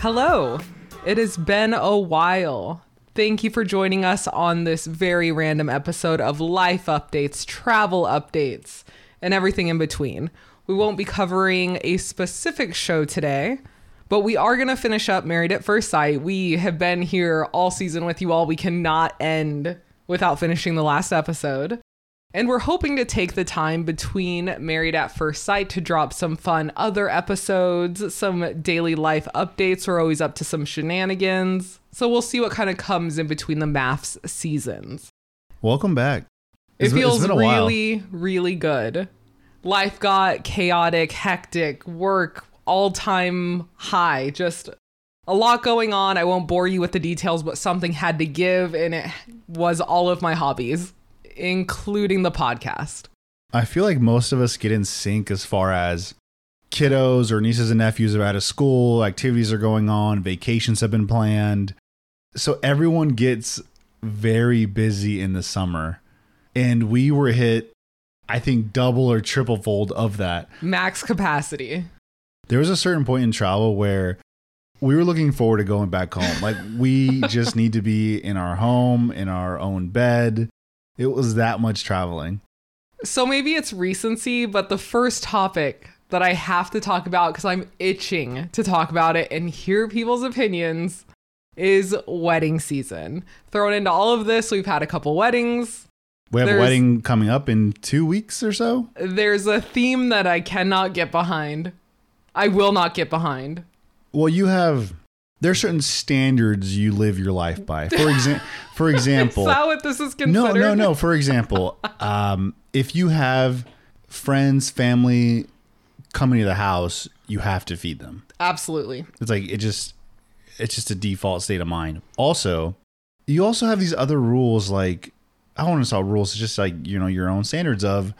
Hello. It has been a while. Thank you for joining us on this very random episode of life updates, travel updates, and everything in between. We won't be covering a specific show today, but we are going to finish up Married at First Sight. We have been here all season with you all. We cannot end without finishing the last episode. And we're hoping to take the time between Married at First Sight to drop some fun other episodes, some daily life updates. We're always up to some shenanigans. So we'll see what kind of comes in between the MAFS seasons. Welcome back. It It's been- it's feels been while. really, really good. Life got chaotic, hectic, work all time high. Just a lot going on. I won't bore you with the details, but something had to give, and it was all of my hobbies, including the podcast. I feel like most of us get in sync as far as kiddos or nieces and nephews are out of school, activities are going on, vacations have been planned. So everyone gets very busy in the summer. And we were hit, I think, double or triple fold of that. Max capacity. There was a certain point in travel where we were looking forward to going back home. Like we just need to be in our home, in our own bed. It was that much traveling. So maybe it's recency, but the first topic that I have to talk about because I'm itching to talk about it and hear people's opinions is wedding season. Thrown into all of this, we've had a couple weddings. We have There's- a wedding coming up in two weeks or so. There's a theme that I cannot get behind. I will not get behind. Well, you have there are certain standards you live your life by. For example, for example, Is what this is considered? no, no, no. For example, um, if you have friends, family coming to the house, you have to feed them. Absolutely. It's like it just it's just a default state of mind. Also, you also have these other rules like I don't want to call rules, it's just like, you know, your own standards of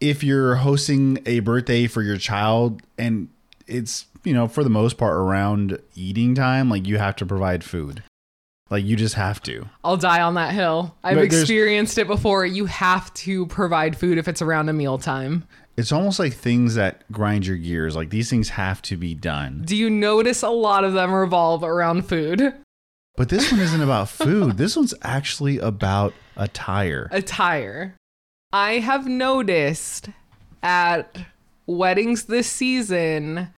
if you're hosting a birthday for your child and it's, you know, for the most part around eating time, like you have to provide food. Like you just have to. I'll die on that hill. I've But experienced it before. You have to provide food if it's around a mealtime. It's almost like things that grind your gears. Like these things have to be done. Do you notice a lot of them revolve around food? But this one isn't about food. This one's actually about attire. attire. I have noticed at weddings this season,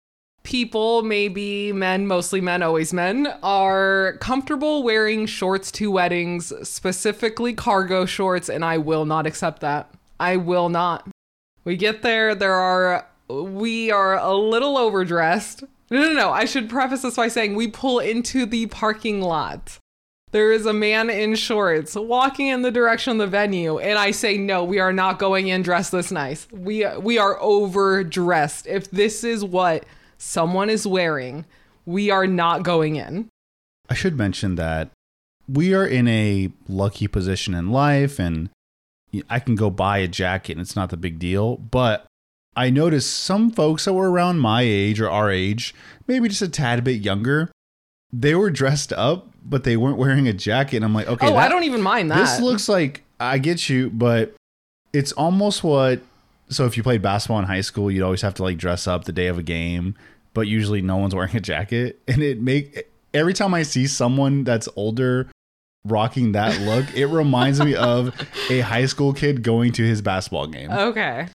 people, maybe men, mostly men, always men, are comfortable wearing shorts to weddings, specifically cargo shorts, and I will not accept that. I will not. We get there, there are, we are a little overdressed. No, no, no. I should preface this by saying we pull into the parking lot. There is a man in shorts walking in the direction of the venue, and I say, no, we are not going in dressed this nice. We we are overdressed. If this is what someone is wearing, we are not going in. I should mention that we are in a lucky position in life and I can go buy a jacket and it's not the big deal. But I noticed some folks that were around my age or our age, maybe just a tad bit younger, they were dressed up, but they weren't wearing a jacket. And I'm like, okay, oh, I don't even mind that. this looks like I get you, but it's almost what. So if you played basketball in high school, you'd always have to like dress up the day of a game, but usually no one's wearing a jacket, and it make every time I see someone that's older rocking that look, it reminds me of a high school kid going to his basketball game. okay.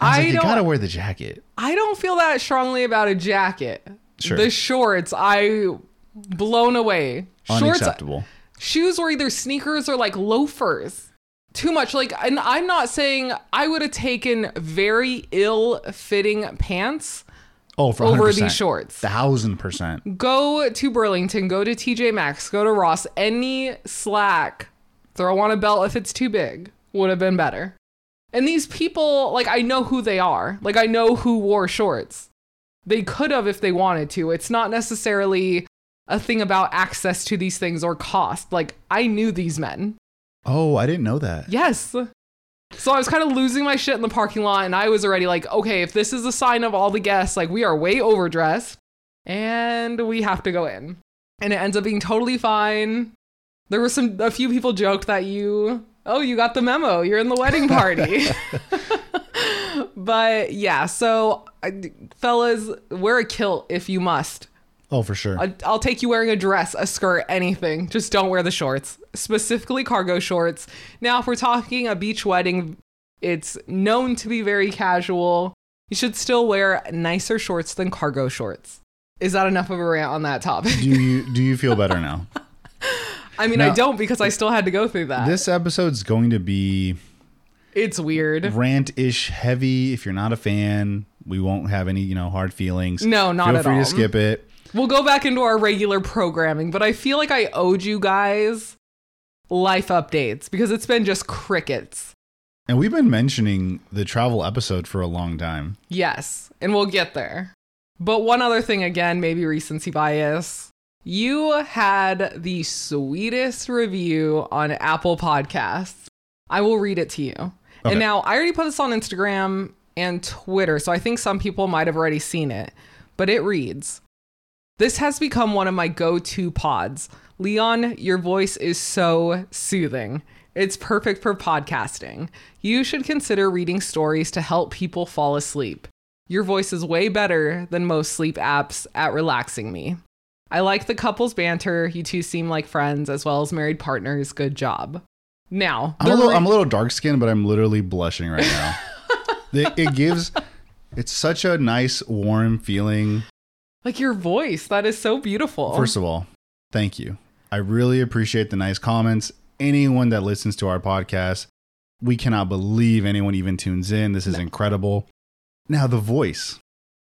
I, I like, gotta wear the jacket. I don't feel that strongly about a jacket. Sure. The shorts, I blown away. Shorts, Unacceptable. shoes were either sneakers or like loafers. Too much. Like, and I'm not saying I would have taken very ill fitting pants Oh, for over 100%. these shorts. Thousand percent. Go to Burlington, go to TJ Maxx, go to Ross, any slack, throw on a belt if it's too big, would have been better. And these people, like, I know who they are. Like, I know who wore shorts. They could have if they wanted to. It's not necessarily a thing about access to these things or cost. Like, I knew these men. Oh, I didn't know that. Yes. So I was kind of losing my shit in the parking lot, and I was already like, okay, if this is a sign of all the guests, like we are way overdressed, and we have to go in. And it ends up being totally fine. There were some a few people joked that you, oh, you got the memo. You're in the wedding party. but yeah, so fellas, wear a kilt if you must. Oh, for sure. I- I'll take you wearing a dress, a skirt, anything. Just don't wear the shorts, specifically cargo shorts. Now, if we're talking a beach wedding, it's known to be very casual. You should still wear nicer shorts than cargo shorts. Is that enough of a rant on that topic? do you do you feel better now? I mean, I don't because I still had to go through that. This episode's going to be it's weird. rant-ish heavy. If you're not a fan, we won't have any, you know, hard feelings. No, not Feel at free all. to skip it. We'll go back into our regular programming, but I feel like I owed you guys life updates because it's been just crickets. And we've been mentioning the travel episode for a long time. Yes, and we'll get there. But one other thing, again, maybe recency bias. You had the sweetest review on Apple Podcasts. I will read it to you. Okay. And now I already put this on Instagram and Twitter, so I think some people might have already seen it. But it reads This has become one of my go to pods. Leon, your voice is so soothing. It's perfect for podcasting. You should consider reading stories to help people fall asleep. Your voice is way better than most sleep apps at relaxing me. I like the couple's banter. You two seem like friends as well as married partners. Good job. Now, I'm a little re- I'm a little dark skinned, but I'm literally blushing right now. it, it gives it's such a nice warm feeling. Like your voice, that is so beautiful. First of all, thank you. I really appreciate the nice comments. Anyone that listens to our podcast, we cannot believe anyone even tunes in. This is incredible. Now the voice.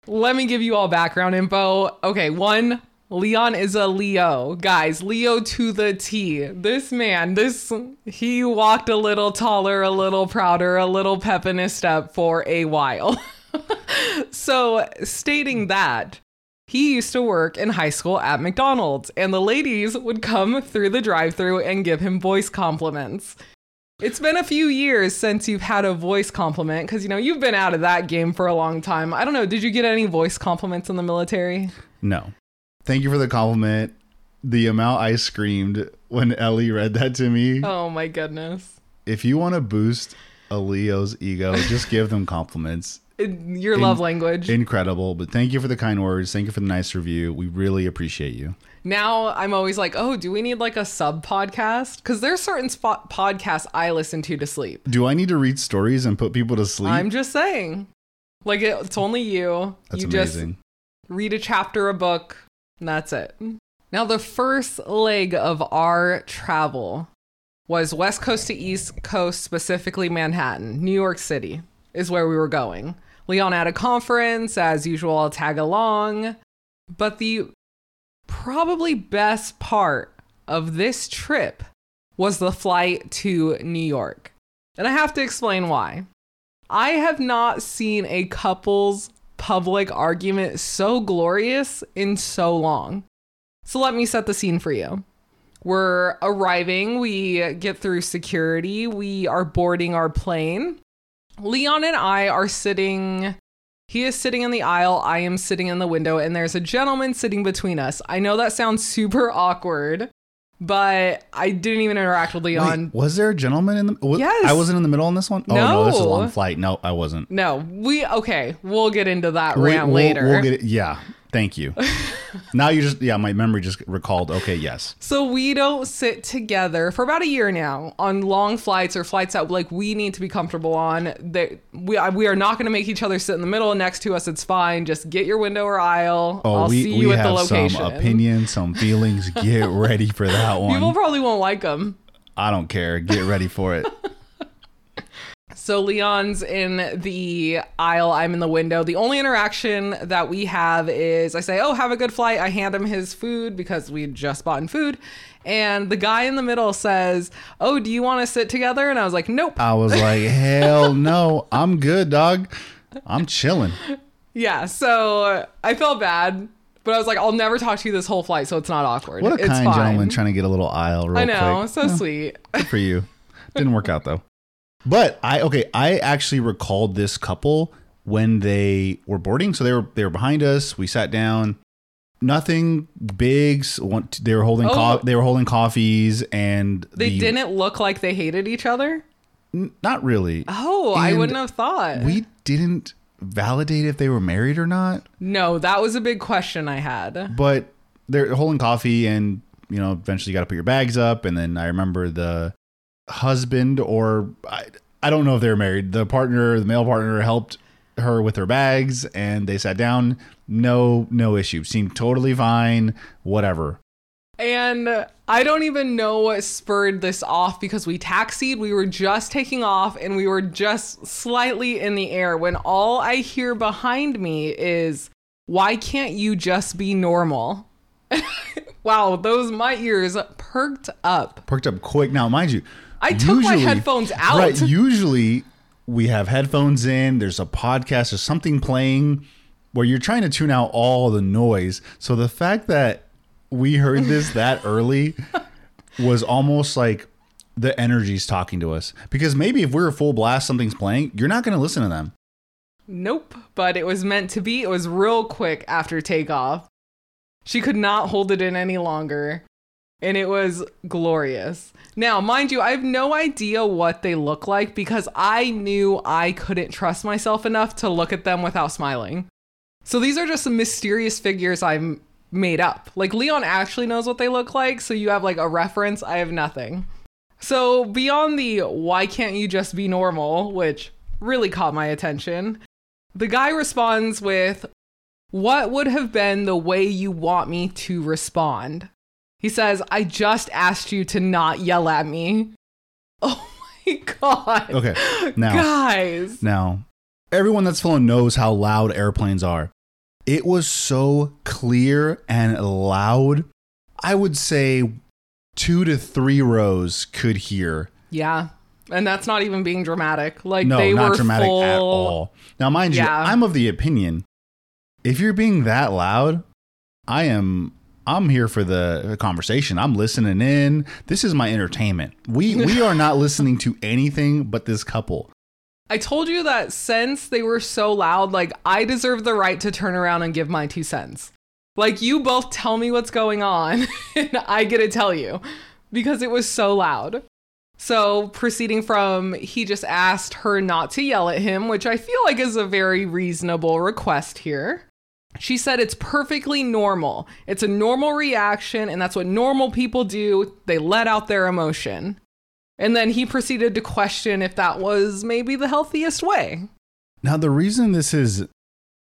Let me give you all background info. Okay, one, Leon is a Leo. Guys, Leo to the T. This man, this he walked a little taller, a little prouder, a little pep in his step for a while. so, stating that, he used to work in high school at McDonald's, and the ladies would come through the drive through and give him voice compliments. It's been a few years since you've had a voice compliment because, you know, you've been out of that game for a long time. I don't know. Did you get any voice compliments in the military? No. Thank you for the compliment. The amount I screamed when Ellie read that to me. Oh, my goodness. If you want to boost a Leo's ego, just give them compliments. Your love language. Incredible. But thank you for the kind words. Thank you for the nice review. We really appreciate you. now I'm always like, oh, do we need like a sub podcast? Because there's certain spot podcasts I listen to to sleep. Do I need to read stories and put people to sleep? I'm just saying. Like, it, it's only you. That's you just amazing. read a chapter a book and that's it now the first leg of our travel was west coast to east coast specifically manhattan new york city is where we were going leon at a conference as usual i'll tag along but the probably best part of this trip was the flight to new york and i have to explain why I have not seen a couple's public argument so glorious in so long. So let me set the scene for you. We're arriving, we get through security, we are boarding our plane. Leon and I are sitting, he is sitting in the aisle, I am sitting in the window, and there's a gentleman sitting between us. I know that sounds super awkward, but I didn't even interact with Leon. Wait, was there a gentleman in the? Yes. I wasn't in the middle on this one. Oh no, this is a long flight. No, I wasn't. No, we okay. We'll get into that We- rant we'll- later. We'll get it. Yeah. Thank you. now you just yeah, my memory just recalled. Okay, yes. so we don't sit together for about a year now on long flights or flights that like we need to be comfortable on. That we we are not going to make each other sit in the middle next to us. It's fine. Just get your window or aisle. Oh, I'll we see we you at the have location. some opinions, some feelings. Get ready for that one. People probably won't like them. I don't care. Get ready for it. So Leon's in the aisle, I'm in the window. The only interaction that we have is I say, "Oh, have a good flight." I hand him his food because we just bought in food. And the guy in the middle says, "Oh, do you want to sit together?" And I was like, "Nope." I was like, hell no, I'm good, dog. I'm chilling. Yeah, so I felt bad, but I was like, "I'll never talk to you this whole flight, so it's not awkward." What a it's kind fine. gentleman trying to get a little aisle I know, quick. so sweet. Good for you. Didn't work out though. But I okay, I actually recalled this couple when they were boarding. So they were they were behind us. We sat down. Nothing bigs. They were holding co- Oh. they were holding coffees and They the- didn't look like they hated each other. n- not really. Oh, I wouldn't have thought. We didn't validate if they were married or not. no, that was a big question I had. But they're holding coffee, and you know, eventually you got to put your bags up. And then I remember the husband, or I, I don't know if they were married. The partner, the male partner, helped her with her bags, and they sat down. No, no issue. Seemed totally fine. Whatever. And I don't even know what spurred this off because we taxied, we were just taking off, and we were just slightly in the air when all I hear behind me is, Why can't you just be normal? wow, those my ears perked up. Perked up quick. Now, mind you, I took my headphones out. Right. Usually we have headphones in, there's a podcast or something playing where you're trying to tune out all the noise. So the fact that we heard this that early was almost like the energy's talking to us. Because maybe if we're a full blast, something's playing, you're not going to listen to them. Nope. But it was meant to be. It was real quick after takeoff. She could not hold it in any longer. And it was glorious. Now, mind you, I have no idea what they look like because I knew I couldn't trust myself enough to look at them without smiling. So these are just some mysterious figures I've made up. Like Leon actually knows what they look like, so you have like a reference. I have nothing. So beyond the why can't you just be normal, which really caught my attention, the guy responds with, What would have been the way you want me to respond? He says, I just asked you to not yell at me. Oh my God. Okay. Now, guys. Now, everyone that's flown knows how loud airplanes are. It was so clear and loud. I would say two to three rows could hear. Yeah. And that's not even being dramatic. Like no, they not were dramatic full... at all. Now, mind Yeah. you, I'm of the opinion if you're being that loud, I am. I'm here for the conversation. I'm listening in. This is my entertainment. We we are not listening to anything but this couple. I told you that since they were so loud, like I deserve the right to turn around and give my two cents. Like you both tell me what's going on and I get to tell you because it was so loud. So, proceeding from he just asked her not to yell at him, which I feel like is a very reasonable request here. She said it's perfectly normal. It's a normal reaction, and that's what normal people do. They let out their emotion. And then he proceeded to question if that was maybe the healthiest way. Now the reason this is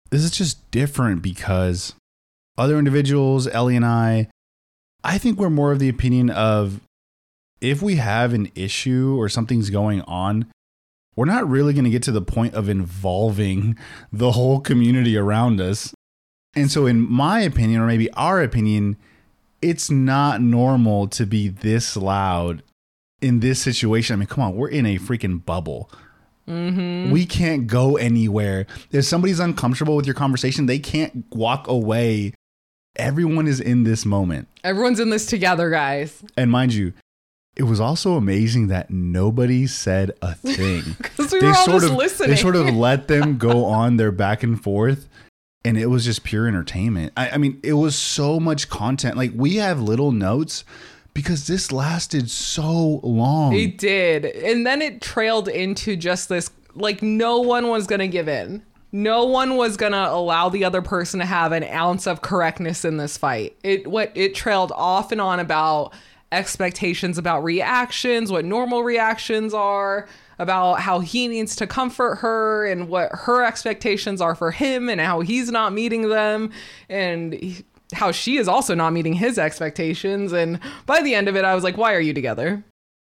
this is just different because other individuals, Ellie and I, I think we're more of the opinion of if we have an issue or something's going on, we're not really going to get to the point of involving the whole community around us. And so in my opinion or maybe our opinion, it's not normal to be this loud in this situation. I mean, come on, we're in a freaking bubble. Mm-hmm. We can't go anywhere. If somebody's uncomfortable with your conversation, they can't walk away. Everyone is in this moment. Everyone's in this together, guys. And mind you, it was also amazing that nobody said a thing. Because we were all sort just of listening. they sort of let them go on their back and forth and it was just pure entertainment. I, I mean, it was so much content. Like we have little notes because this lasted so long. It did. And then it trailed into just this like no one was going to give in. No one was going to allow the other person to have an ounce of correctness in this fight. It what it trailed off and on about expectations about reactions, what normal reactions are, about how he needs to comfort her and what her expectations are for him and how he's not meeting them and he- how she is also not meeting his expectations and by the end of it I was like why are you together?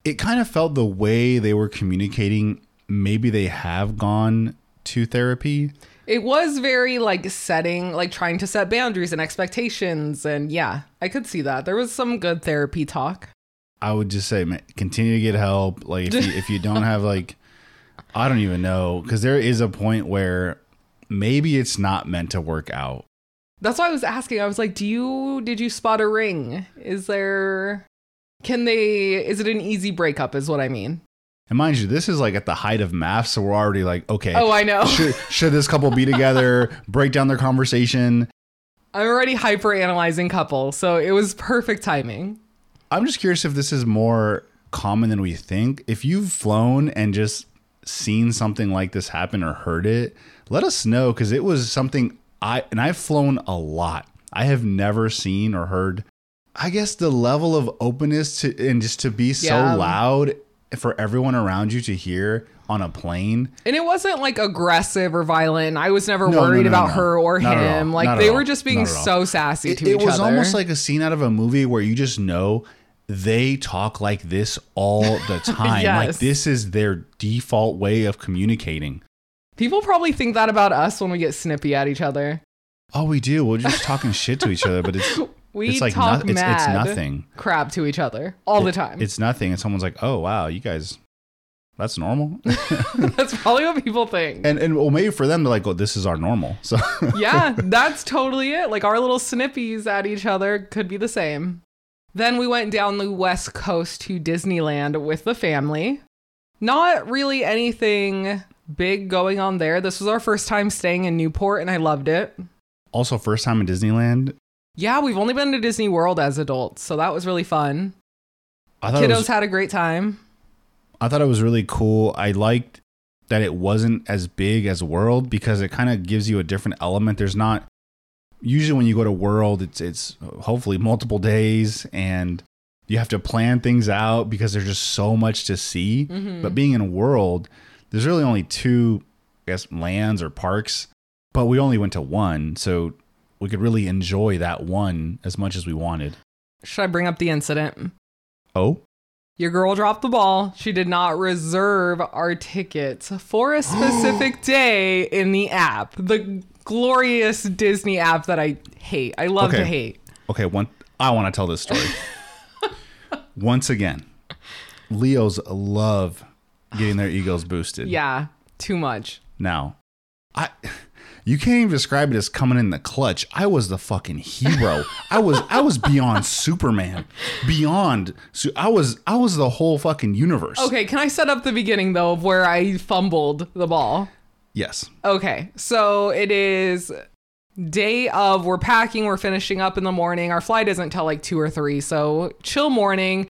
it kind of felt the way they were communicating maybe they have gone to therapy It was very like setting, like trying to set boundaries and expectations. And yeah, I could see that. There was some good therapy talk. I would just say man, continue to get help like if you, if you don't have like i don't even know because there is a point where maybe it's not meant to work out That's why I was asking. I was like, do you, did you spot a ring? Is there, can they, is it an easy breakup, is what I mean? and mind you this is like at the height of MAFS so we're already like okay Oh, I know. should, should this couple be together break down their conversation I'm already hyper analyzing couple. So it was perfect timing. I'm just curious if this is more common than we think if you've flown and just seen something like this happen or heard it let us know because it was something i and i've flown a lot I have never seen or heard. I guess the level of openness to and just to be so loud for everyone around you to hear on a plane. And it wasn't like aggressive or violent. I was never No, worried no, about no. her or Not him. Like they all. were just being Not at all. so sassy It, to it each was almost like a scene out of a movie where you just know they talk like this all the time. Like this is their default way of communicating. People probably think that about us when we get snippy at each other. Oh, we do. We're just talking shit to each other, but it's We it's like talk no, it's, mad it's nothing. crap to each other all the time. It's nothing. And someone's like, "Oh, wow, you guys, that's normal." That's probably what people think. and and well, maybe for them, they're like, "Oh, this is our normal." So yeah, that's totally it. Like our little snippies at each other could be the same. Then we went down the west coast to Disneyland with the family. Not really anything big going on there. This was our first time staying in Newport and I loved it. also, first time in Disneyland. Yeah, we've only been to Disney World as adults, so that was really fun. I thought Kiddos was, had a great time. I thought it was really cool. I liked that it wasn't as big as World because it kind of gives you a different element. There's not usually when you go to World, it's it's hopefully multiple days and you have to plan things out because there's just so much to see. Mhm. But being in World, there's really only two, I guess, lands or parks, but we only went to one, so we could really enjoy that one as much as we wanted. Should I bring up the incident? Oh, Your girl dropped the ball. She did not reserve our tickets for a specific day in the app. The glorious Disney app that I hate. I love to hate. okay. One, I want to tell this story. Once again, Leos love getting their egos boosted. Yeah, too much. Now, I you can't even describe it as coming in the clutch. I was the fucking hero. I was I was beyond Superman. Beyond so I was I was the whole fucking universe. Okay, can I set up the beginning though of where I fumbled the ball? Yes. Okay, so it is day of we're packing, we're finishing up in the morning. Our flight isn't till like two or three, so chill morning.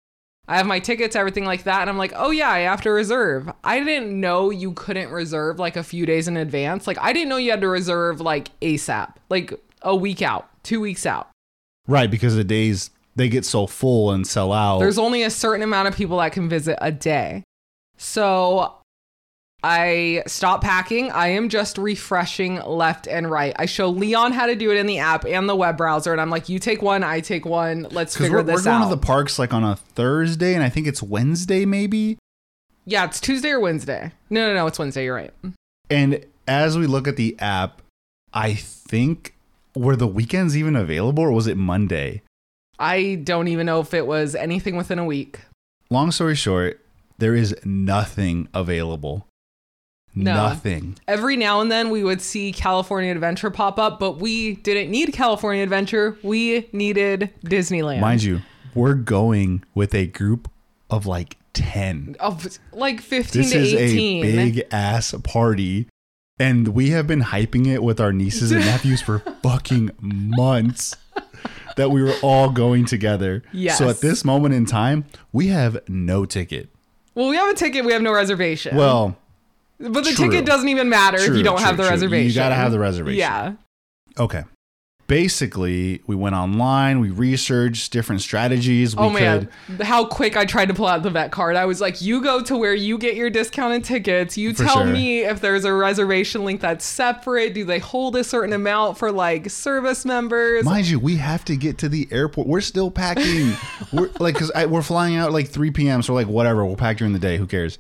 I have my tickets, everything like that, and I'm like, oh yeah, I have to reserve. I didn't know you couldn't reserve like a few days in advance. Like I didn't know you had to reserve like ASAP, like a week out, two weeks out. Right, because the days they get so full and sell out. There's only a certain amount of people that can visit a day. So I stop packing. I am just refreshing left and right. I show Leon how to do it in the app and the web browser, and I'm like, you take one, I take one. Let's figure we're, we're this going to the parks like on a Thursday, and I think it's Wednesday, maybe. yeah, it's Tuesday or Wednesday. No, no, no, it's Wednesday. You're right. And as we look at the app, I think were the weekends even available, or was it Monday? I don't even know if it was anything within a week. Long story short, there is nothing available. No. Nothing. Every now and then we would see California Adventure pop up, but we didn't need California Adventure. We needed Disneyland. Mind you, we're going with a group of like 10. of like 15 This to is 18. a big ass party. And we have been hyping it with our nieces and nephews for fucking months that we were all going together. Yes. So at this moment in time, we have no ticket. Well, we have a ticket, we have no reservation. Well, but the true. ticket doesn't even matter if you don't have the true. reservation. You gotta have the reservation. Yeah. okay. Basically, we went online, we researched different strategies. We Oh could man, how quick I tried to pull out the vet card. I was like, you go to where you get your discounted tickets. You For tell sure. me if there's a reservation link that's separate. Do they hold a certain amount for like service members? Mind you, we have to get to the airport. We're still packing. we're like, cause we're flying out like 3 p.m. So we're like, whatever, we'll pack during the day. Who cares?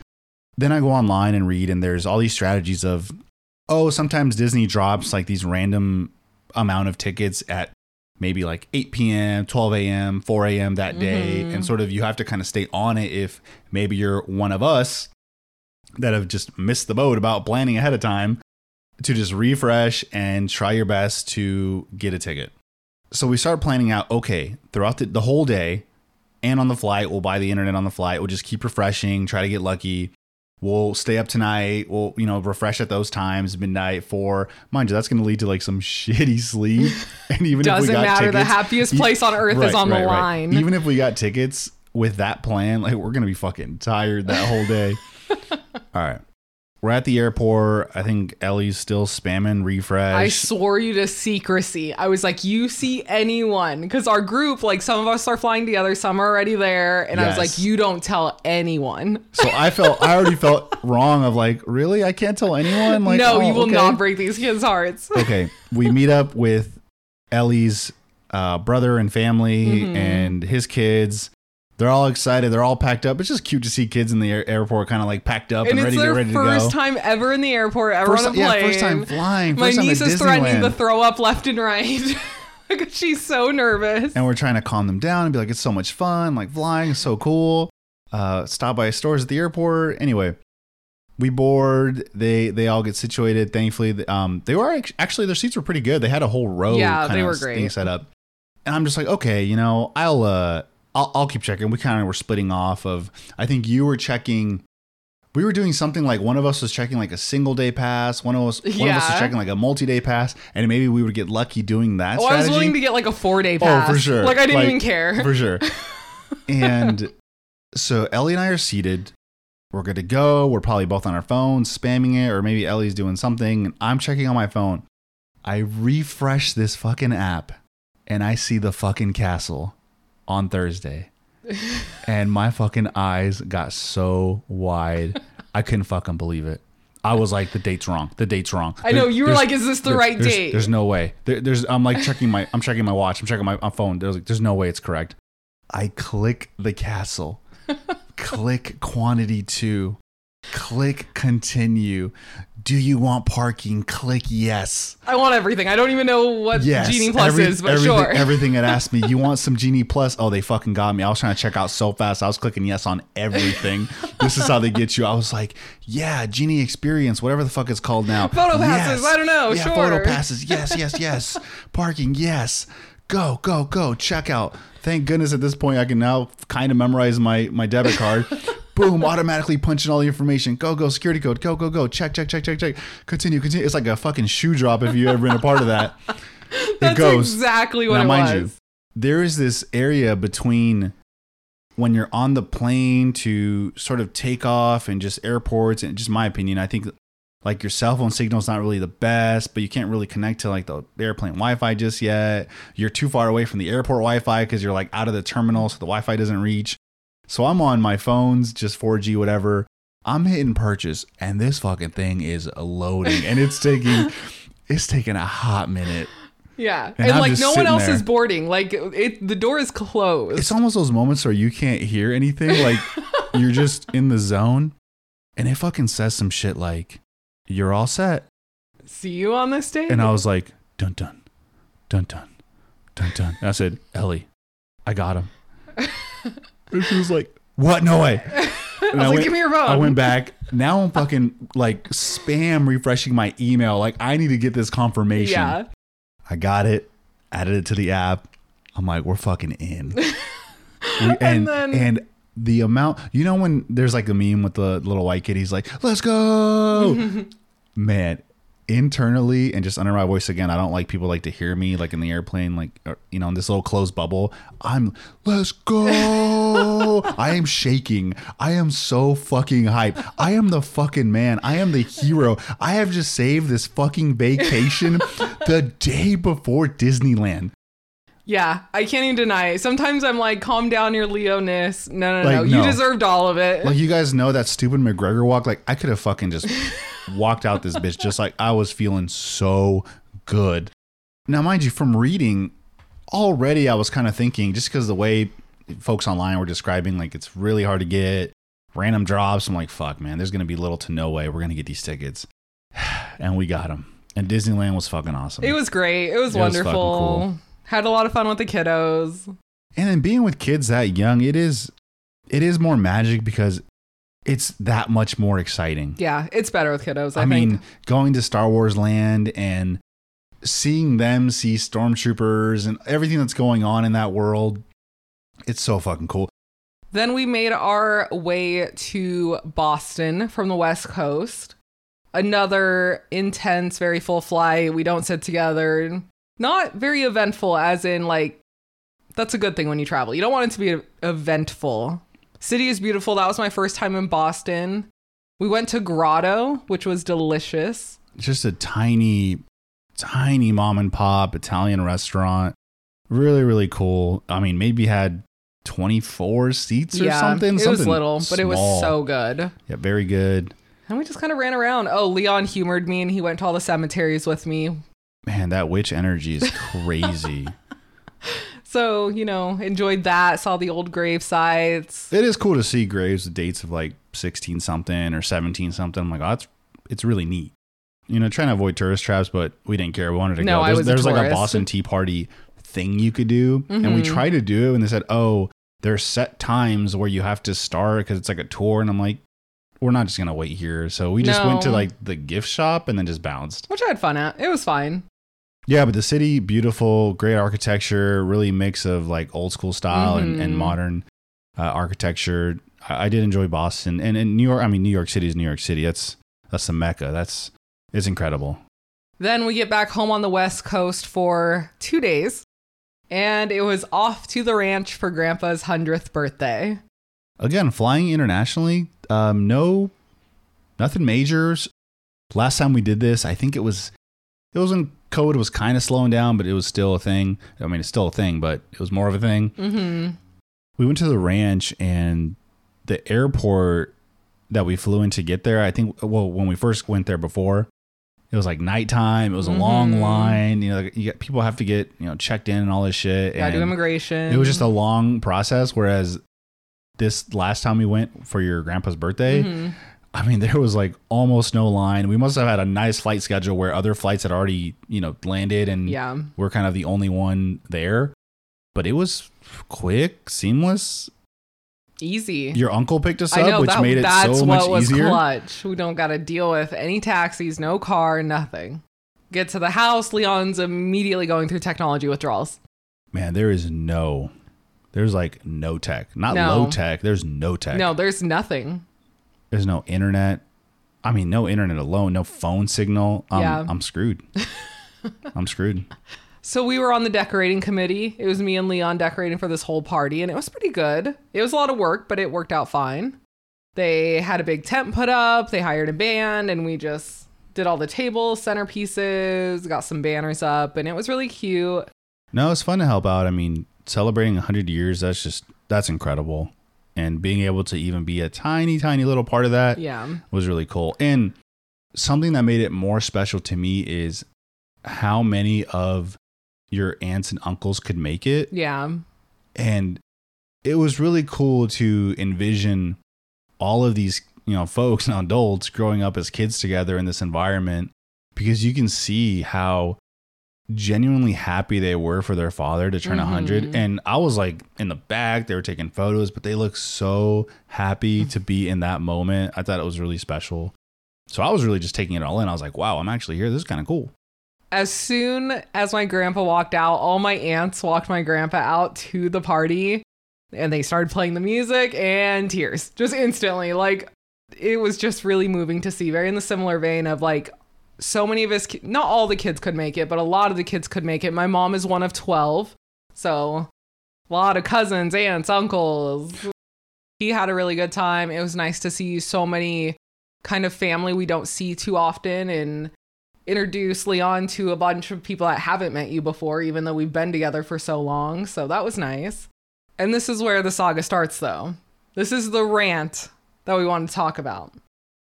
Then I go online and read, and there's all these strategies of, oh, sometimes Disney drops like these random amount of tickets at maybe like 8 p.m., 12 a.m., 4 a.m. that day. And mm-hmm. sort of you have to kind of stay on it if maybe you're one of us that have just missed the boat about planning ahead of time to just refresh and try your best to get a ticket. So we start planning out, okay, throughout the, the whole day and on the flight, we'll buy the internet on the flight. We'll just keep refreshing, try to get lucky. We'll stay up tonight. We'll, you know, refresh at those times, midnight, four. Mind you, that's going to lead to like some shitty sleep. And even if Doesn't we got matter. the happiest place on earth is on right, the right. line. Even if we got tickets with that plan, like we're gonna be fucking tired that whole day. All right. We're at the airport. I think Ellie's still spamming refresh. I swore you to secrecy. I was like, you see anyone? Because our group, like some of us are flying together, some are already there. And I was like, you don't tell anyone. so I felt I already felt wrong of like, really? I can't tell anyone? Like no, oh, you will okay. not break these kids' hearts. okay, we meet up with Ellie's uh, brother and family Mm-hmm. and his kids. They're all excited. They're all packed up. It's just cute to see kids in the air- airport, kind of like packed up and, and ready to ready to first time ever in the airport, ever First, on a yeah, first time flying. My First time niece is threatening to throw up left and right. because She's so nervous. and we're trying to calm them down and be like, it's so much fun. Like flying is so cool. Uh, stop by stores at the airport. Anyway, we board. They they all get situated. Thankfully, um, they were actually their seats were pretty good. They had a whole row. Yeah, kind they of were thing great. set up. And I'm just like, okay, you know, I'll uh, I'll, I'll keep checking. We kind of were splitting off. Of I think you were checking. We were doing something like one of us was checking like a single day pass. One of us, one of us was checking like a multi day pass, and maybe we would get lucky doing that. Oh, I was strategy. willing to get like a four day pass. Oh, for sure. Like I didn't even care. For sure. and so Ellie and I are seated. We're good to go. We're probably both on our phones, spamming it, or maybe Ellie's doing something. and I'm checking on my phone. I refresh this fucking app and I see the fucking castle on Thursday. and my fucking eyes got so wide. I couldn't fucking believe it. I was like, the date's wrong. The date's wrong. I know, you were like, is this the there- right there's- date? There's no way. There, there's I'm like checking my I'm checking my watch. I'm checking my, my phone. There's like there's no way it's correct. I click the castle. click quantity 2. Click continue. Do you want parking? Click yes. I want everything. I don't even know what Yes. Genie Plus Every- is, but everything, sure. Everything it asked me. You want some Genie Plus? Oh, they fucking got me. I was trying to check out so fast. I was clicking yes on everything. this is how they get you. I was like, yeah, Genie Experience, whatever the fuck it's called now. Photo passes, I don't know, Yeah, sure. photo passes. Yes, yes, yes. Parking. Yes. Go, go, go. Check out. Thank goodness at this point I can now kind of memorize my my debit card. Boom, automatically punching all the information. Go, go, security code. Go, go, go. Check, check, check, check, check. Continue, continue. It's like a fucking shoe drop if you ever been a part of that. That's it goes. exactly what now, it mind was. you, there is this area between when you're on the plane to sort of take off and just airports and just my opinion, I think like your cell phone signal is not really the best, but you can't really connect to like the airplane Wi-Fi just yet. You're too far away from the airport Wi-Fi because you're like out of the terminal, so the Wi-Fi doesn't reach. So I'm on my phones, just 4G, whatever. I'm hitting purchase, and this fucking thing is loading, and it's taking it's taking a hot minute. Yeah. And And, like no one else there. is boarding. Like it the door is closed. It's almost those moments where you can't hear anything, like you're just in the zone, and it fucking says some shit like, "You're all set," See you on this day? and I was like, "Dun dun, dun dun, dun dun." And I said, "Ellie, I got him." and she was like, "What? No way!" And I was like, give me your phone. I went back. Now I'm fucking like spam refreshing my email. Like I need to get this confirmation. Yeah. I got it. Added it to the app. I'm like, we're fucking in. We- and and, then- the amount, you know, when there's like a meme with the little white kid, he's like, "Let's go." Man, internally and just under my voice again, I don't like people like to hear me like in the airplane, like or, you know, in this little closed bubble. I'm let's go. I am shaking. I am so fucking hype. I am the fucking man. I am the hero. I have just saved this fucking vacation the day before Disneyland. Yeah, I can't even deny it. Sometimes I'm like, calm down your Leo-ness. No, no, Like, no. You no. deserved all of it. Like you guys know that stupid McGregor walk. Like I could have fucking just walked out this bitch just like I was feeling so good. Now, mind you, from reading already, I was kind of thinking just because the way folks online were describing, like it's really hard to get random drops. I'm like, fuck, man, there's gonna be little to no way we're gonna get these tickets, and we got them. And Disneyland was fucking awesome. it was great. It was It was fucking wonderful. cool. Had a lot of fun with the kiddos. and then being with kids that young, it is, it is more magic because it's that much more exciting. Yeah, it's better with kiddos. I, I, mean, going to Star Wars Land and seeing them see stormtroopers and everything that's going on in that world, it's so fucking cool. Then we made our way to Boston from the West Coast. Another intense, very full flight. We don't sit together. Not very eventful, as in, like, that's a good thing when you travel. You don't want it to be eventful. City is beautiful. That was my first time in Boston. We went to Grotto, which was delicious. Just a tiny, tiny mom and pop Italian restaurant. Really, really cool. I mean, maybe had 24 seats or yeah, something. it was something little, but it was so good. Yeah, very good. And we just kind of ran around. Oh, Leon humored me and he went to all the cemeteries with me. Man, that witch energy is crazy. So, you know, enjoyed that, saw the old grave sites. it is cool to see graves with dates of like 16 something or 17 something. I'm like, oh, that's it's really neat. You know, trying to avoid tourist traps, but we didn't care. We wanted to No, go. I There's, was a like a. Boston Tea Party thing you could do, and we Mhm. tried to do it, and they said, oh, there's set times where you have to start because it's like a tour, and I'm like, we're not just gonna wait here. So we just went to like the gift shop and then just bounced. Which I had fun at. It was fine. Yeah, but the city, beautiful, great architecture, really mix of like old school style and, and Mhm. modern uh, architecture. I, I did enjoy Boston and, and New York. I mean, New York City is New York City. That's that's the mecca. That's it's incredible. Then we get back home on the West Coast for two days. And it was off to the ranch for Grandpa's 100th birthday. Again, flying internationally, um, no, nothing majors. Last time we did this, I think it was it was COVID was kind of slowing down, but it was still a thing. I mean, it's still a thing, but it was more of a thing. Mm-hmm. we went to the ranch and the airport that we flew in to get there i think well when we first went there before it was like nighttime it was a long Mhm. line you know you get, people have to get you know checked in and all this shit Gotta do immigration. it was just a long process whereas this last time we went for your grandpa's birthday Mhm. I mean there was like almost no line we must have had a nice flight schedule where other flights had already you know landed and Yeah. we're kind of the only one there but it was quick seamless Easy. your uncle picked us up, know which that, made it that's so what much was easier. clutch. We don't got to deal with any taxis, no car, nothing. Get to the house, Leon's immediately going through technology withdrawals. Man, there is no, there's like no tech, not No. low tech. There's no tech. No, there's nothing. There's no internet. I mean, no internet alone, no phone signal. I'm, Yeah. I'm screwed. I'm screwed. So we were on the decorating committee. It was me and Leon decorating for this whole party, and it was pretty good. It was a lot of work, but it worked out fine. They had a big tent put up, they hired a band, and we just did all the tables, centerpieces, got some banners up, and it was really cute. No, it's fun to help out. I mean, celebrating 100 years, that's just, that's incredible. And being able to even be a tiny, tiny little part of that Yeah. was really cool. And something that made it more special to me is how many of your aunts and uncles could make it. Yeah. And it was really cool to envision all of these, you know, folks and adults growing up as kids together in this environment because you can see how genuinely happy they were for their father to turn a 100 Mhm. and i was like in the back they were taking photos but they looked so happy to be in that moment. I thought it was really special. So i was really just taking it all in. I was like wow i'm actually here. This is kind of cool. As soon as my grandpa walked out, all my aunts walked my grandpa out to the party and they started playing the music and tears just instantly. Like it was just really moving to see, very in the similar vein of like so many of his, not all the kids could make it, but a lot of the kids could make it. My mom is one of 12. So a lot of cousins, aunts, uncles. He had a really good time. It was nice to see so many kind of family we don't see too often and introduce Leon to a bunch of people that haven't met you before, even though we've been together for so long. So that was nice. And this is where the saga starts, though. This is the rant that we want to talk about.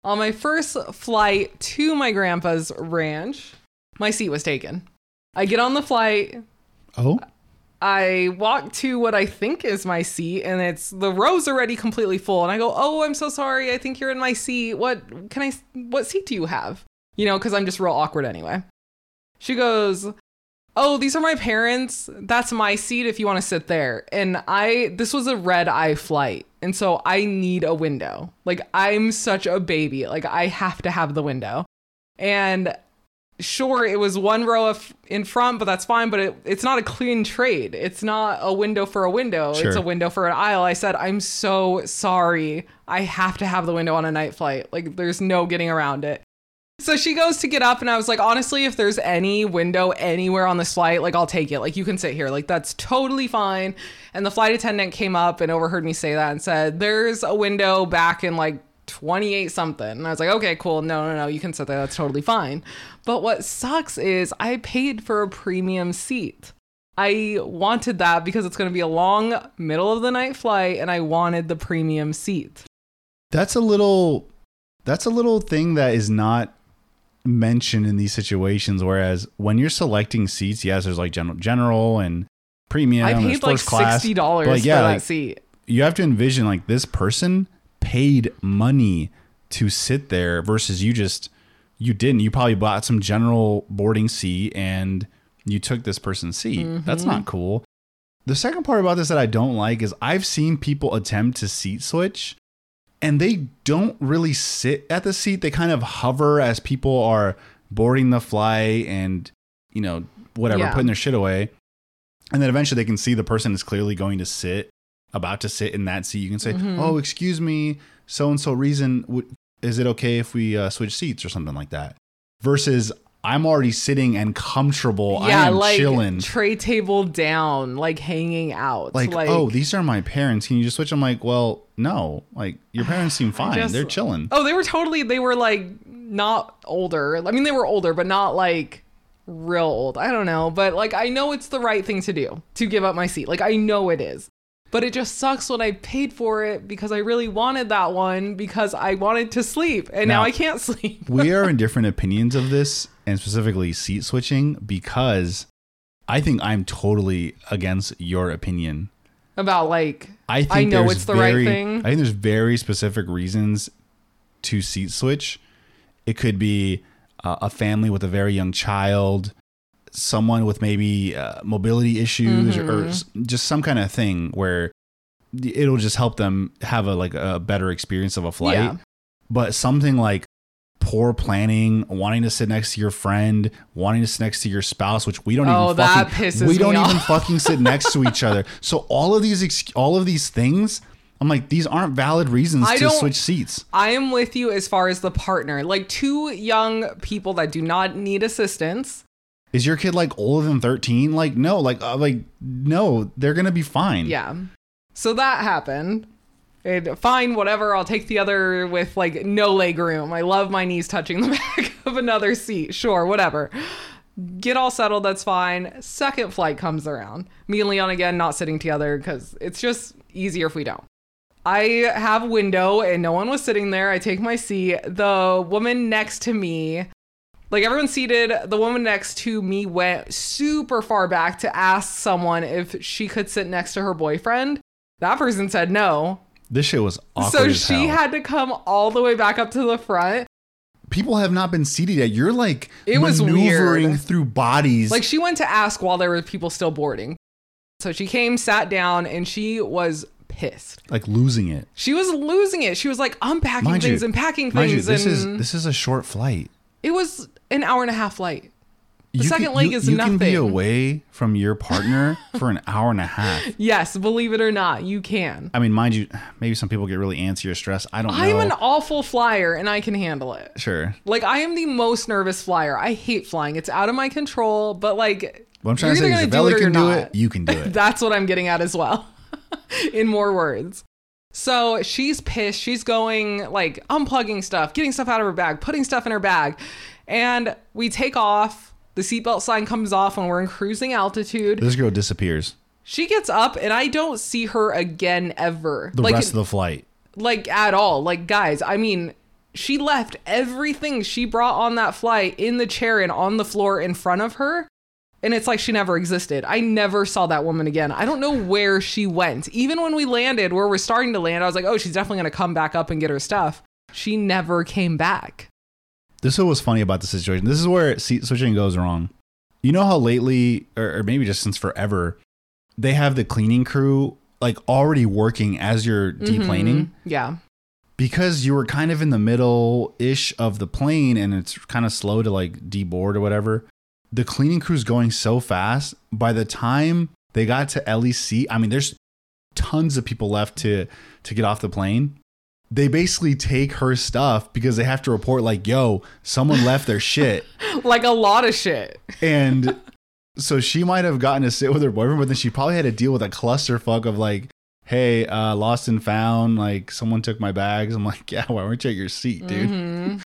On my first flight to my grandpa's ranch, my seat was taken. I get on the flight, oh I walk to what I think is my seat, and it's the row's already completely full. And I go, "Oh, I'm so sorry. I think you're in my seat. What can I? What seat do you have? You know, because I'm just real awkward anyway." She goes, "Oh, these are my parents. That's my seat if you want to sit there." And I, this was a red eye flight, and so I need a window. Like I'm such a baby. Like I have to have the window, and sure it was one row of in front but that's fine but it, it's not a clean trade. It's not a window for a window. It's a window for an aisle. I said i'm so sorry. I have to have the window on a night flight. Like there's no getting around it so she goes to get up and i was like honestly if there's any window anywhere on this flight like i'll take it like you can sit here like that's totally fine and the flight attendant came up and overheard me say that and said there's a window back in like 28 something. And I was like, okay, cool. No, no, no, you can sit there. That's totally fine. But what sucks is I paid for a premium seat. I wanted that because it's going to be a long middle of the night flight and I wanted the premium seat. That's a little that's a little thing that is not mentioned in these situations whereas when you're selecting seats, yes, there's like general general and premium I paid like class. $60 like, yeah, for that like, seat. you have to envision like this person paid money to sit there versus you just you didn't you probably bought some general boarding seat and you took this person's seat that's Mm-hmm. not cool the second part about this that i don't like is i've seen people attempt to seat switch and they don't really sit at the seat they kind of hover as people are boarding the flight and you know whatever Yeah. putting their shit away and then eventually they can see the person is clearly going to sit about to sit in that seat you can say Mm-hmm. oh excuse me so and so reason is it okay if we uh, switch seats or something like that versus i'm already sitting and comfortable i yeah, am like chilling tray table down, like hanging out. like, oh these are my parents can you just switch i'm like well no like your parents seem fine just- they're chilling Oh, they were totally. They were like not older. I mean, they were older, but not like real old. I don't know, but like I know it's the right thing to do to give up my seat. Like I know it is. But it just sucks when I paid for it because I really wanted that one because I wanted to sleep and now, Now- I can't sleep. we are in different opinions of this and specifically seat switching because i think i'm totally against your opinion About like I think I know it's the very, right thing. I think there's very specific reasons to seat switch. It could be uh, a family with a very young child, someone with maybe uh, mobility issues, Mm-hmm. or s- just some kind of thing where it'll just help them have a like a better experience of a flight. Yeah. But something like poor planning, wanting to sit next to your friend, wanting to sit next to your spouse, which we don't Oh, even that fucking pisses we don't me even off. fucking sit next to each other. So all of these all of these things, I'm like these aren't valid reasons I to switch seats. I am with you as far as the partner. Like two young people that do not need assistance. Is your kid like older than 13? Like no, like uh, like no, they're going to be fine. Yeah. So that happened. And fine, whatever. I'll take the other with like no leg room. I love my knees touching the back of another seat. Sure, whatever. Get all settled. That's fine. Second flight comes around. Me and Leon again not sitting together because it's just easier if we don't. I have a window and no one was sitting there. I take my seat. The woman next to me, like everyone's seated, the woman next to me went super far back to ask someone if she could sit next to her boyfriend. That person said no. This shit was awkward so she had to come all the way back up to the front. People have not been seated yet. You're like It was maneuvering weird. through bodies. Like she went to ask while there were people still boarding. So she came, sat down, and she was pissed. like losing it. She was losing it. She was like unpacking Mind things you- and packing Mind you, things. this is this is a short flight. it was an hour and a half flight. The You second can, leg you, is you can be away from your partner for an hour and a half. Yes, believe it or not, you can. I mean, mind you, maybe some people get really antsy or stressed. I don't know. I'm an awful flyer and I can handle it. sure. Like I am the most nervous flyer. I hate flying. It's out of my control, but like What I'm trying you're to say is, if Ellie can do not. it, you can do it. That's what I'm getting at as well. In more words. So she's pissed. She's going like unplugging stuff, getting stuff out of her bag, putting stuff in her bag. And we take off. The seatbelt sign comes off when we're in cruising altitude. this girl disappears She gets up and I don't see her again ever. the like rest of the flight. like at all. Like guys, I mean, she left everything she brought on that flight in the chair and on the floor in front of her. And it's like she never existed. I never saw that woman again. I don't know where she went. Even when we landed, where we're starting to land, I was like, oh, she's definitely going to come back up and get her stuff. She never came back. This is what was funny about the situation. This is where seat switching goes wrong. You know how lately, or, or maybe just since forever, they have the cleaning crew like already working as you're deplaning Mhm. Yeah. because you were kind of in the middle ish of the plane and it's kind of slow to like deboard or whatever. The cleaning crew's going so fast. By the time they got to LEC, I mean, there's tons of people left to to get off the plane. They basically take her stuff because they have to report like, "Yo, someone left their shit," Like a lot of shit. and so she might have gotten to sit with her boyfriend, but then she probably had to deal with a clusterfuck of like hey, uh, lost and found, like someone took my bags. I'm like, yeah, why weren't you at your seat, dude? Mhm.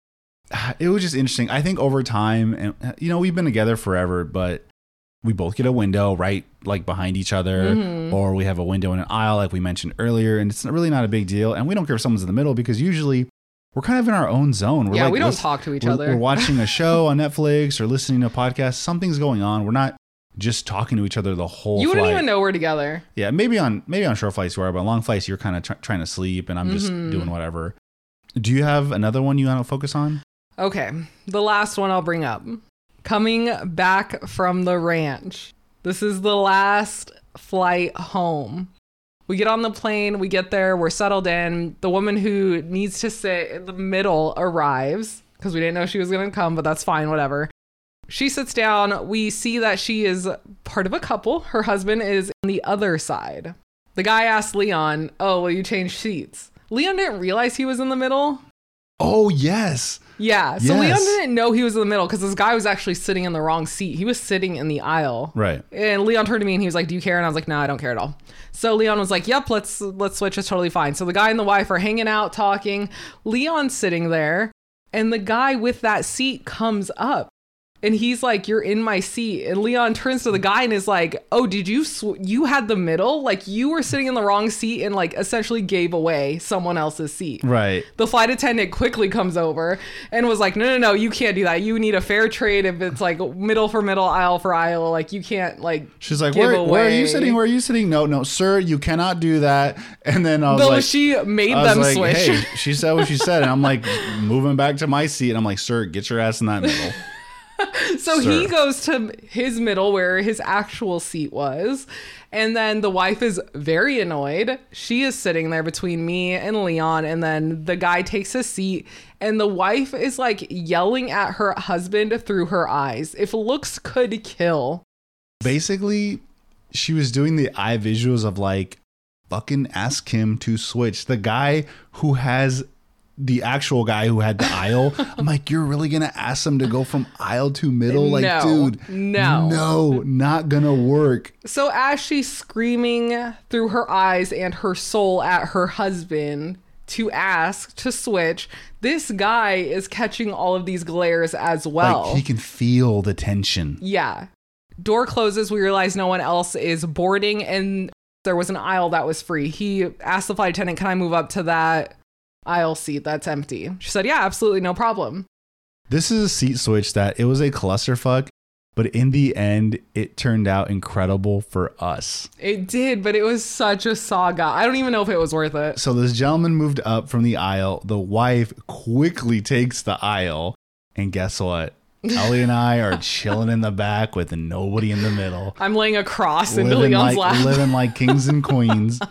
It was just interesting. I think over time, and uh, you know, we've been together forever, but we both get a window right like behind each other, Mhm. or we have a window in an aisle, like we mentioned earlier, and it's really not a big deal. And we don't care if someone's in the middle because usually we're kind of in our own zone. We're yeah, like, we don't talk to each we're, other. we're watching a show on Netflix or listening to a podcast. Something's going on. We're not just talking to each other the whole. you wouldn't flight. even know we're together. Yeah, maybe on maybe on short flights you are, but on long flights you're kind of tr- trying to sleep, and I'm just Mhm. doing whatever. Do you have another one you want to focus on? Okay, the last one I'll bring up. Coming back from the ranch. This is the last flight home. We get on the plane, we get there, we're settled in. The woman who needs to sit in the middle arrives because we didn't know she was going to come, but that's fine, whatever. She sits down. We see that she is part of a couple. Her husband is on the other side. The guy asked Leon, Oh, will you change seats? Leon didn't realize he was in the middle. Oh yes, Yeah. So Leon Yes. didn't know he was in the middle because this guy was actually sitting in the wrong seat. He was sitting in the aisle. right. And Leon turned to me and he was like, "Do you care?" And I was like, "No, I don't care at all." So Leon was like, "Yep, let's let's switch. It's totally fine." So the guy and the wife are hanging out, talking. Leon's sitting there, and the guy with that seat comes up, and he's like, "You're in my seat." And Leon turns to the guy and is like, "Oh, did you sw- you had the middle? Like you were sitting in the wrong seat and like essentially gave away someone else's seat." Right. The flight attendant quickly comes over and was like, "No, no, no, you can't do that. You need a fair trade if it's like middle for middle, aisle for aisle. Like you can't like." She's like, where, where are you sitting? Where are you sitting? No, no, sir, you cannot do that. And then I was Though like, she made I was them like, switch. hey, she said what she said, and I'm like moving back to my seat. And I'm like, sir, get your ass in that middle. so he goes to his middle where his actual seat was. And then the wife is very annoyed. She is sitting there between me and Leon. And then the guy takes a seat. And the wife is like yelling at her husband through her eyes. If looks could kill. Basically, she was doing the eye visuals of like, fucking ask him to switch. The guy who has the actual guy who had the aisle. I'm like, you're really gonna ask him to go from aisle to middle? Like, No. dude, No. no, not gonna work. So as she's screaming through her eyes and her soul at her husband to ask to switch, this guy is catching all of these glares as well. Like he can feel the tension. yeah. Door closes, we realize no one else is boarding and there was an aisle that was free. He asked the flight attendant, "Can I move up to that aisle seat that's empty?" She said, "Yeah, absolutely, no problem." This is a seat switch that it was a clusterfuck, but in the end, it turned out incredible for us. It did, but it was such a saga. I don't even know if it was worth it. So this gentleman moved up from the aisle. The wife quickly takes the aisle, and guess what? Ellie and I are chilling in the back with nobody in the middle, I'm laying across living Leon's like lap. living like kings and queens.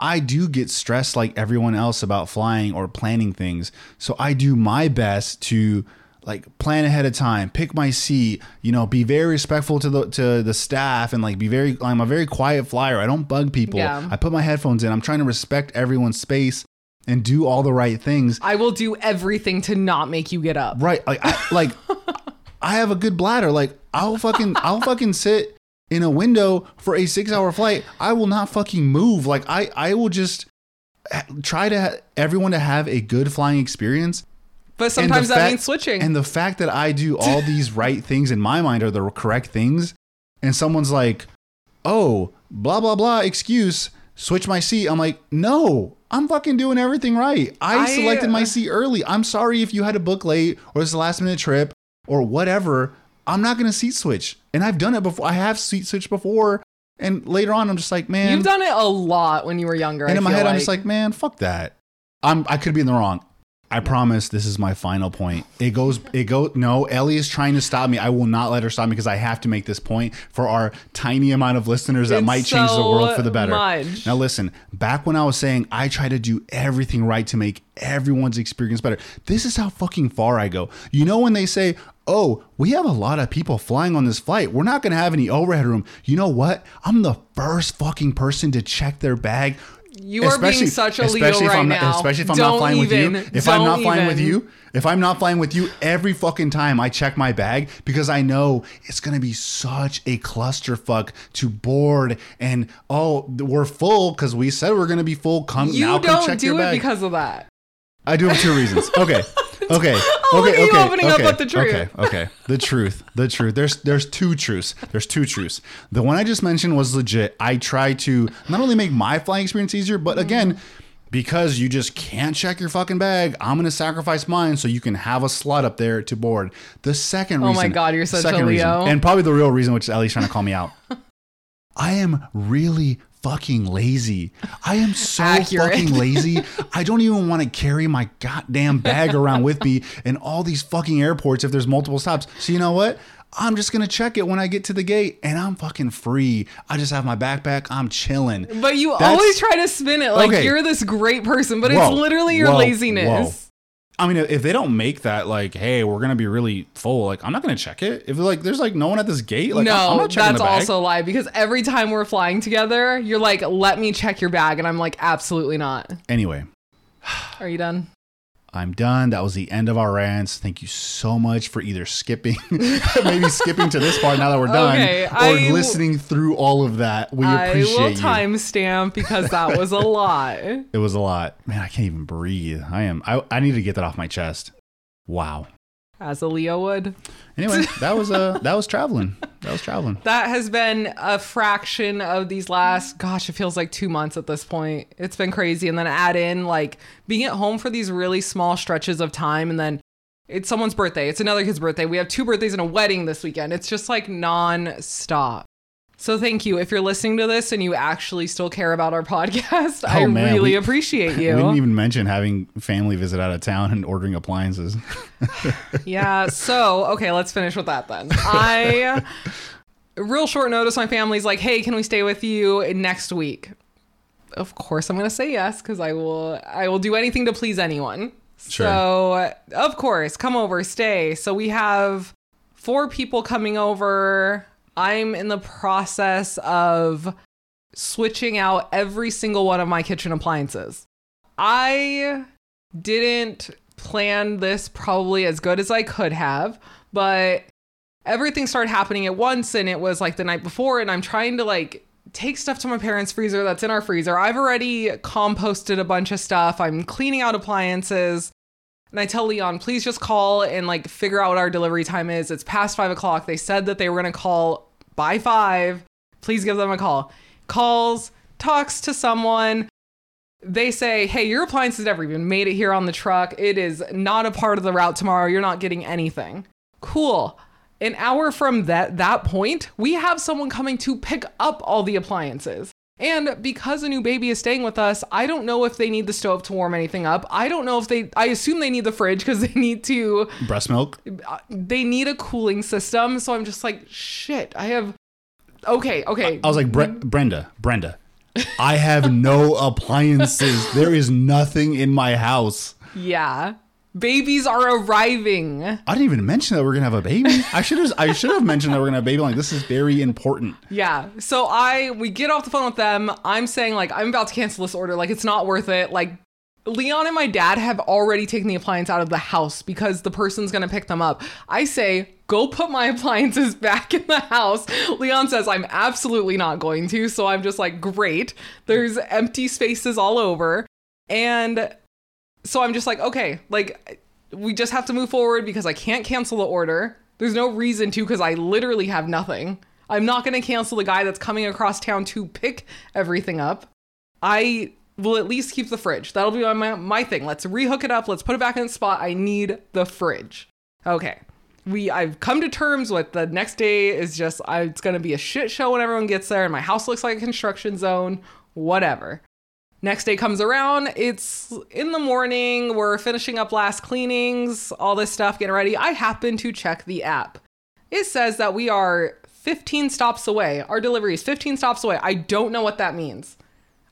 I do get stressed like everyone else about flying or planning things. So I do my best to like plan ahead of time, pick my seat, you know, be very respectful to the to the staff and like be very I'm a very quiet flyer. I don't bug people. Yeah. I put my headphones in. I'm trying to respect everyone's space and do all the right things. I will do everything to not make you get up. Right. Like I like I have a good bladder. Like I'll fucking I'll fucking sit in a window for a 6-hour flight. I will not fucking move. Like I I will just try to ha- everyone to have a good flying experience. But sometimes that fact- means switching. And the fact that I do all these right things in my mind are the correct things and someone's like, "Oh, blah blah blah excuse, switch my seat." I'm like, "No, I'm fucking doing everything right. I, I- selected my seat early. I'm sorry if you had to book late or it's a last minute trip or whatever. I'm not going to seat switch." And I've done it before. I have seat switched before. And later on I'm just like, "Man, You've done it a lot when you were younger. and in my head, I'm just like, man, fuck that. I'm I could be in the wrong. I promise this is my final point. It goes, it go. No, Ellie is trying to stop me. I will not let her stop me because I have to make this point for our tiny amount of listeners that It's might change the world for the better. much. Now listen, back when I was saying I try to do everything right to make everyone's experience better. This is how fucking far I go. You know when they say, "Oh, we have a lot of people flying on this flight. We're not going to have any overhead room." You know what? I'm the first fucking person to check their bag You are being such a Leo especially if right I'm, now. Especially if I'm Don't not flying even. with you. If I'm not flying with you, if I'm not flying with you, every fucking time I check my bag because I know it's gonna be such a clusterfuck to board and oh we're full because we said we're gonna be full. Come You now, come don't check do your it bag. because of that. I do it for two reasons. Okay. Okay. Oh, okay. at you okay. up okay. the truth. Okay. Okay. The truth. The truth. There's there's two truths. There's two truths. The one I just mentioned was legit. I try to not only make my flying experience easier, but again, because you just can't check your fucking bag, I'm gonna sacrifice mine so you can have a slot up there to board. The second reason. Oh my God, you're such a second reason, Leo. and probably the real reason, which Ellie's trying to call me out. I am really fucking lazy. I am so Accurate. fucking lazy. I don't even want to carry my goddamn bag around with me in all these fucking airports if there's multiple stops. So you know what? I'm just gonna check it when I get to the gate and I'm fucking free. I just have my backpack. I'm chilling. But you That's- always try to spin it like Okay. you're this great person, but Whoa, it's literally your whoa, laziness. I mean, if they don't make that like, hey, we're gonna be really full, like I'm not gonna check it. If like there's like no one at this gate, like I'm- I'm no, not checking that's the bag. also a lie because every time we're flying together, you're like, let me check your bag. And I'm like, absolutely not. Anyway, Are you done? I'm done. That was the end of our rants. Thank you so much for either skipping, maybe skipping to this part now that we're done, Okay, or I listening through all of that. We I appreciate will timestamp because that was a lot. It was a lot. Man, I can't even breathe. I am. I, I need to get that off my chest. Wow. As a Leo would. Anyway, that was uh that was traveling. That was traveling. That has been a fraction of these last, gosh, it feels like two months at this point. It's been crazy. And then add in like being at home for these really small stretches of time. And then it's someone's birthday, it's another kid's birthday. We have two birthdays and a wedding this weekend. It's just like non stop. So thank you. If you're listening to this and you actually still care about our podcast, oh, I Oh, man, really we- appreciate you. We didn't even mention having family visit out of town and ordering appliances. yeah. So, okay, let's finish with that then. I, real short notice, my family's like, hey, can we stay with you next week? Of course, I'm going to say yes because I will. I will do anything to please anyone. Sure. So, of course, come over, stay. So we have four people coming over. I'm in the process of switching out every single one of my kitchen appliances. I didn't plan this probably as good as I could have, but everything started happening at once and it was like the night before and I'm trying to like take stuff to my parents' freezer that's in our freezer. I've already composted a bunch of stuff. I'm cleaning out appliances. And I tell Leon, please just call and like figure out what our delivery time is. It's past five o'clock. They said that they were gonna call by five. Please give them a call. Calls, talks to someone. They say, hey, your appliances never even made it here on the truck. It is not a part of the route tomorrow. You're not getting anything. Cool. An hour from that that point, we have someone coming to pick up all the appliances. And because a new baby is staying with us, I don't know if they need the stove to warm anything up. I don't know if they I assume they need the fridge because they need to Breast milk. uh, they need a cooling system. So I'm just like, shit, I have Okay, okay. I was like, Bre- Brenda, Brenda, I have no appliances. There is nothing in my house. yeah. Babies are arriving. I didn't even mention that we're gonna have a baby. I should have. I should have mentioned that we're gonna have a baby. Like this is very important. Yeah. So I we get off the phone with them. I'm saying like I'm about to cancel this order. Like it's not worth it. Like Leon and my dad have already taken the appliance out of the house because the person's gonna pick them up. I say, go put my appliances back in the house. Leon says I'm absolutely not going to. So I'm just like, great. There's empty spaces all over. And so I'm just like, okay, like we just have to move forward because I can't cancel the order. There's no reason to because I literally have nothing. I'm not going to cancel the guy that's coming across town to pick everything up. I will at least keep the fridge. That'll be my, my thing. Let's rehook it up. Let's put it back in the spot. I need the fridge. Okay. We I've come to terms with the next day is just I, it's going to be a shit show when everyone gets there and my house looks like a construction zone. Whatever. Next day comes around. It's in the morning. We're finishing up last cleanings, all this stuff, getting ready. I happen to check the app. It says that we are 15 stops away. Our delivery is 15 stops away. I don't know what that means.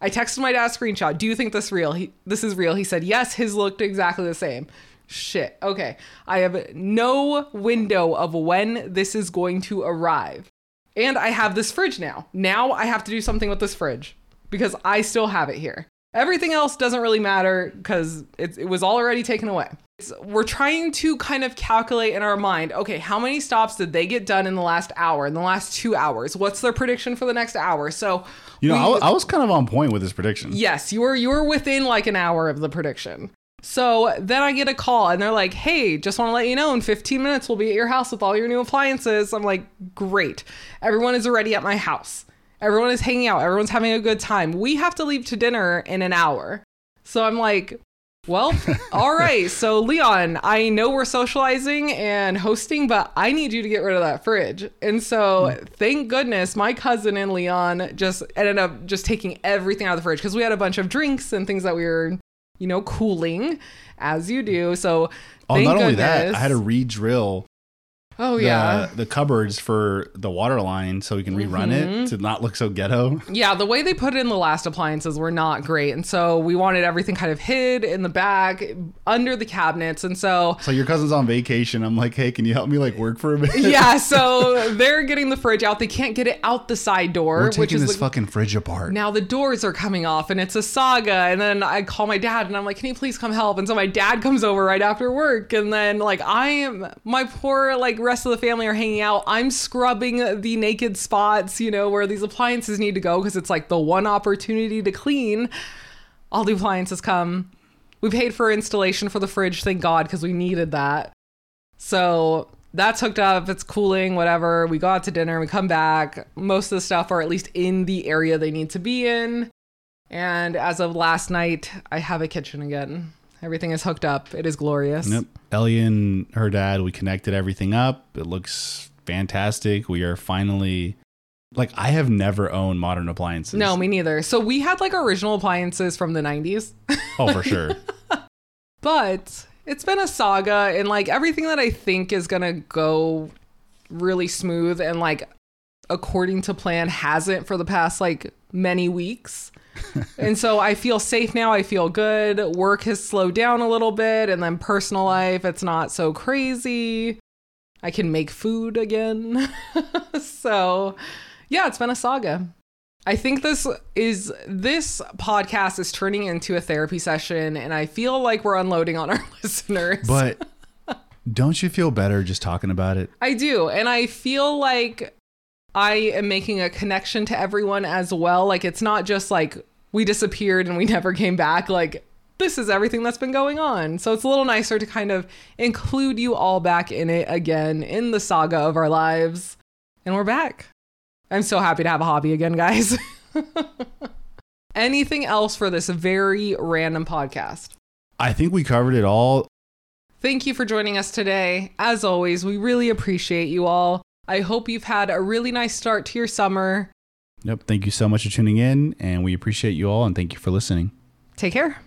I texted my dad a screenshot. Do you think this real? He, this is real. He said yes. His looked exactly the same. Shit. Okay. I have no window of when this is going to arrive. And I have this fridge now. Now I have to do something with this fridge because I still have it here. Everything else doesn't really matter because it, it was already taken away. It's, we're trying to kind of calculate in our mind okay, how many stops did they get done in the last hour, in the last two hours? What's their prediction for the next hour? So, You know, we- I, wa- I was kind of on point with this prediction. Yes, you were you were within like an hour of the prediction. So then I get a call and they're like, "Hey, just want to let you know in 15 minutes we'll be at your house with all your new appliances." I'm like, "Great. Everyone is already at my house. Everyone is hanging out. Everyone's having a good time. We have to leave to dinner in an hour." So I'm like, "Well, all right. So Leon, I know we're socializing and hosting, but I need you to get rid of that fridge." And so, hmm. thank goodness my cousin and Leon just ended up just taking everything out of the fridge because we had a bunch of drinks and things that we were, you know, cooling as you do. So, Oh, thank not only that, goodness- I had to re-drill Oh the, yeah. the cupboards for the water line so we can rerun Mm-hmm. it to not look so ghetto. Yeah, the way they put it in the last appliances were not great. And so we wanted everything kind of hid in the back under the cabinets. And so So your cousin's on vacation. I'm like, hey, can you help me like work for a bit? yeah, so they're getting the fridge out. They can't get it out the side door, We're which taking is this the, fucking fridge apart. now the doors are coming off and it's a saga and then i call my dad and i'm like can you please come help and so my dad comes over right after work and then like i am my poor like rest of the family are hanging out i'm scrubbing the naked spots you know where these appliances need to go because it's like the one opportunity to clean all the appliances come we paid for installation for the fridge thank god because we needed that so that's hooked up. It's cooling, whatever. We go out to dinner. We come back. Most of the stuff are at least in the area they need to be in. And as of last night, I have a kitchen again. Everything is hooked up. It is glorious. Yep. Ellie and her dad, we connected everything up. It looks fantastic. We are finally like I have never owned modern appliances. No, me neither. So we had like original appliances from the 90s, Oh, for sure. but it's been a saga and like everything that I think is going to go really smooth and like according to plan hasn't for the past like many weeks. and so I feel safe now. I feel good. Work has slowed down a little bit and then personal life it's not so crazy. I can make food again. so, yeah, it's been a saga. I think this is this podcast is turning into a therapy session and I feel like we're unloading on our listeners. But don't you feel better just talking about it? I do. And I feel like I am making a connection to everyone as well. Like it's not just like we disappeared and we never came back. Like this is everything that's been going on. So it's a little nicer to kind of include you all back in it again in the saga of our lives. And we're back. I'm so happy to have a hobby again, guys. Anything else for this very random podcast? I think we covered it all. Thank you for joining us today. As always, we really appreciate you all. I hope you've had a really nice start to your summer. Yep. Thank you so much for tuning in, and we appreciate you all, and thank you for listening. Take care.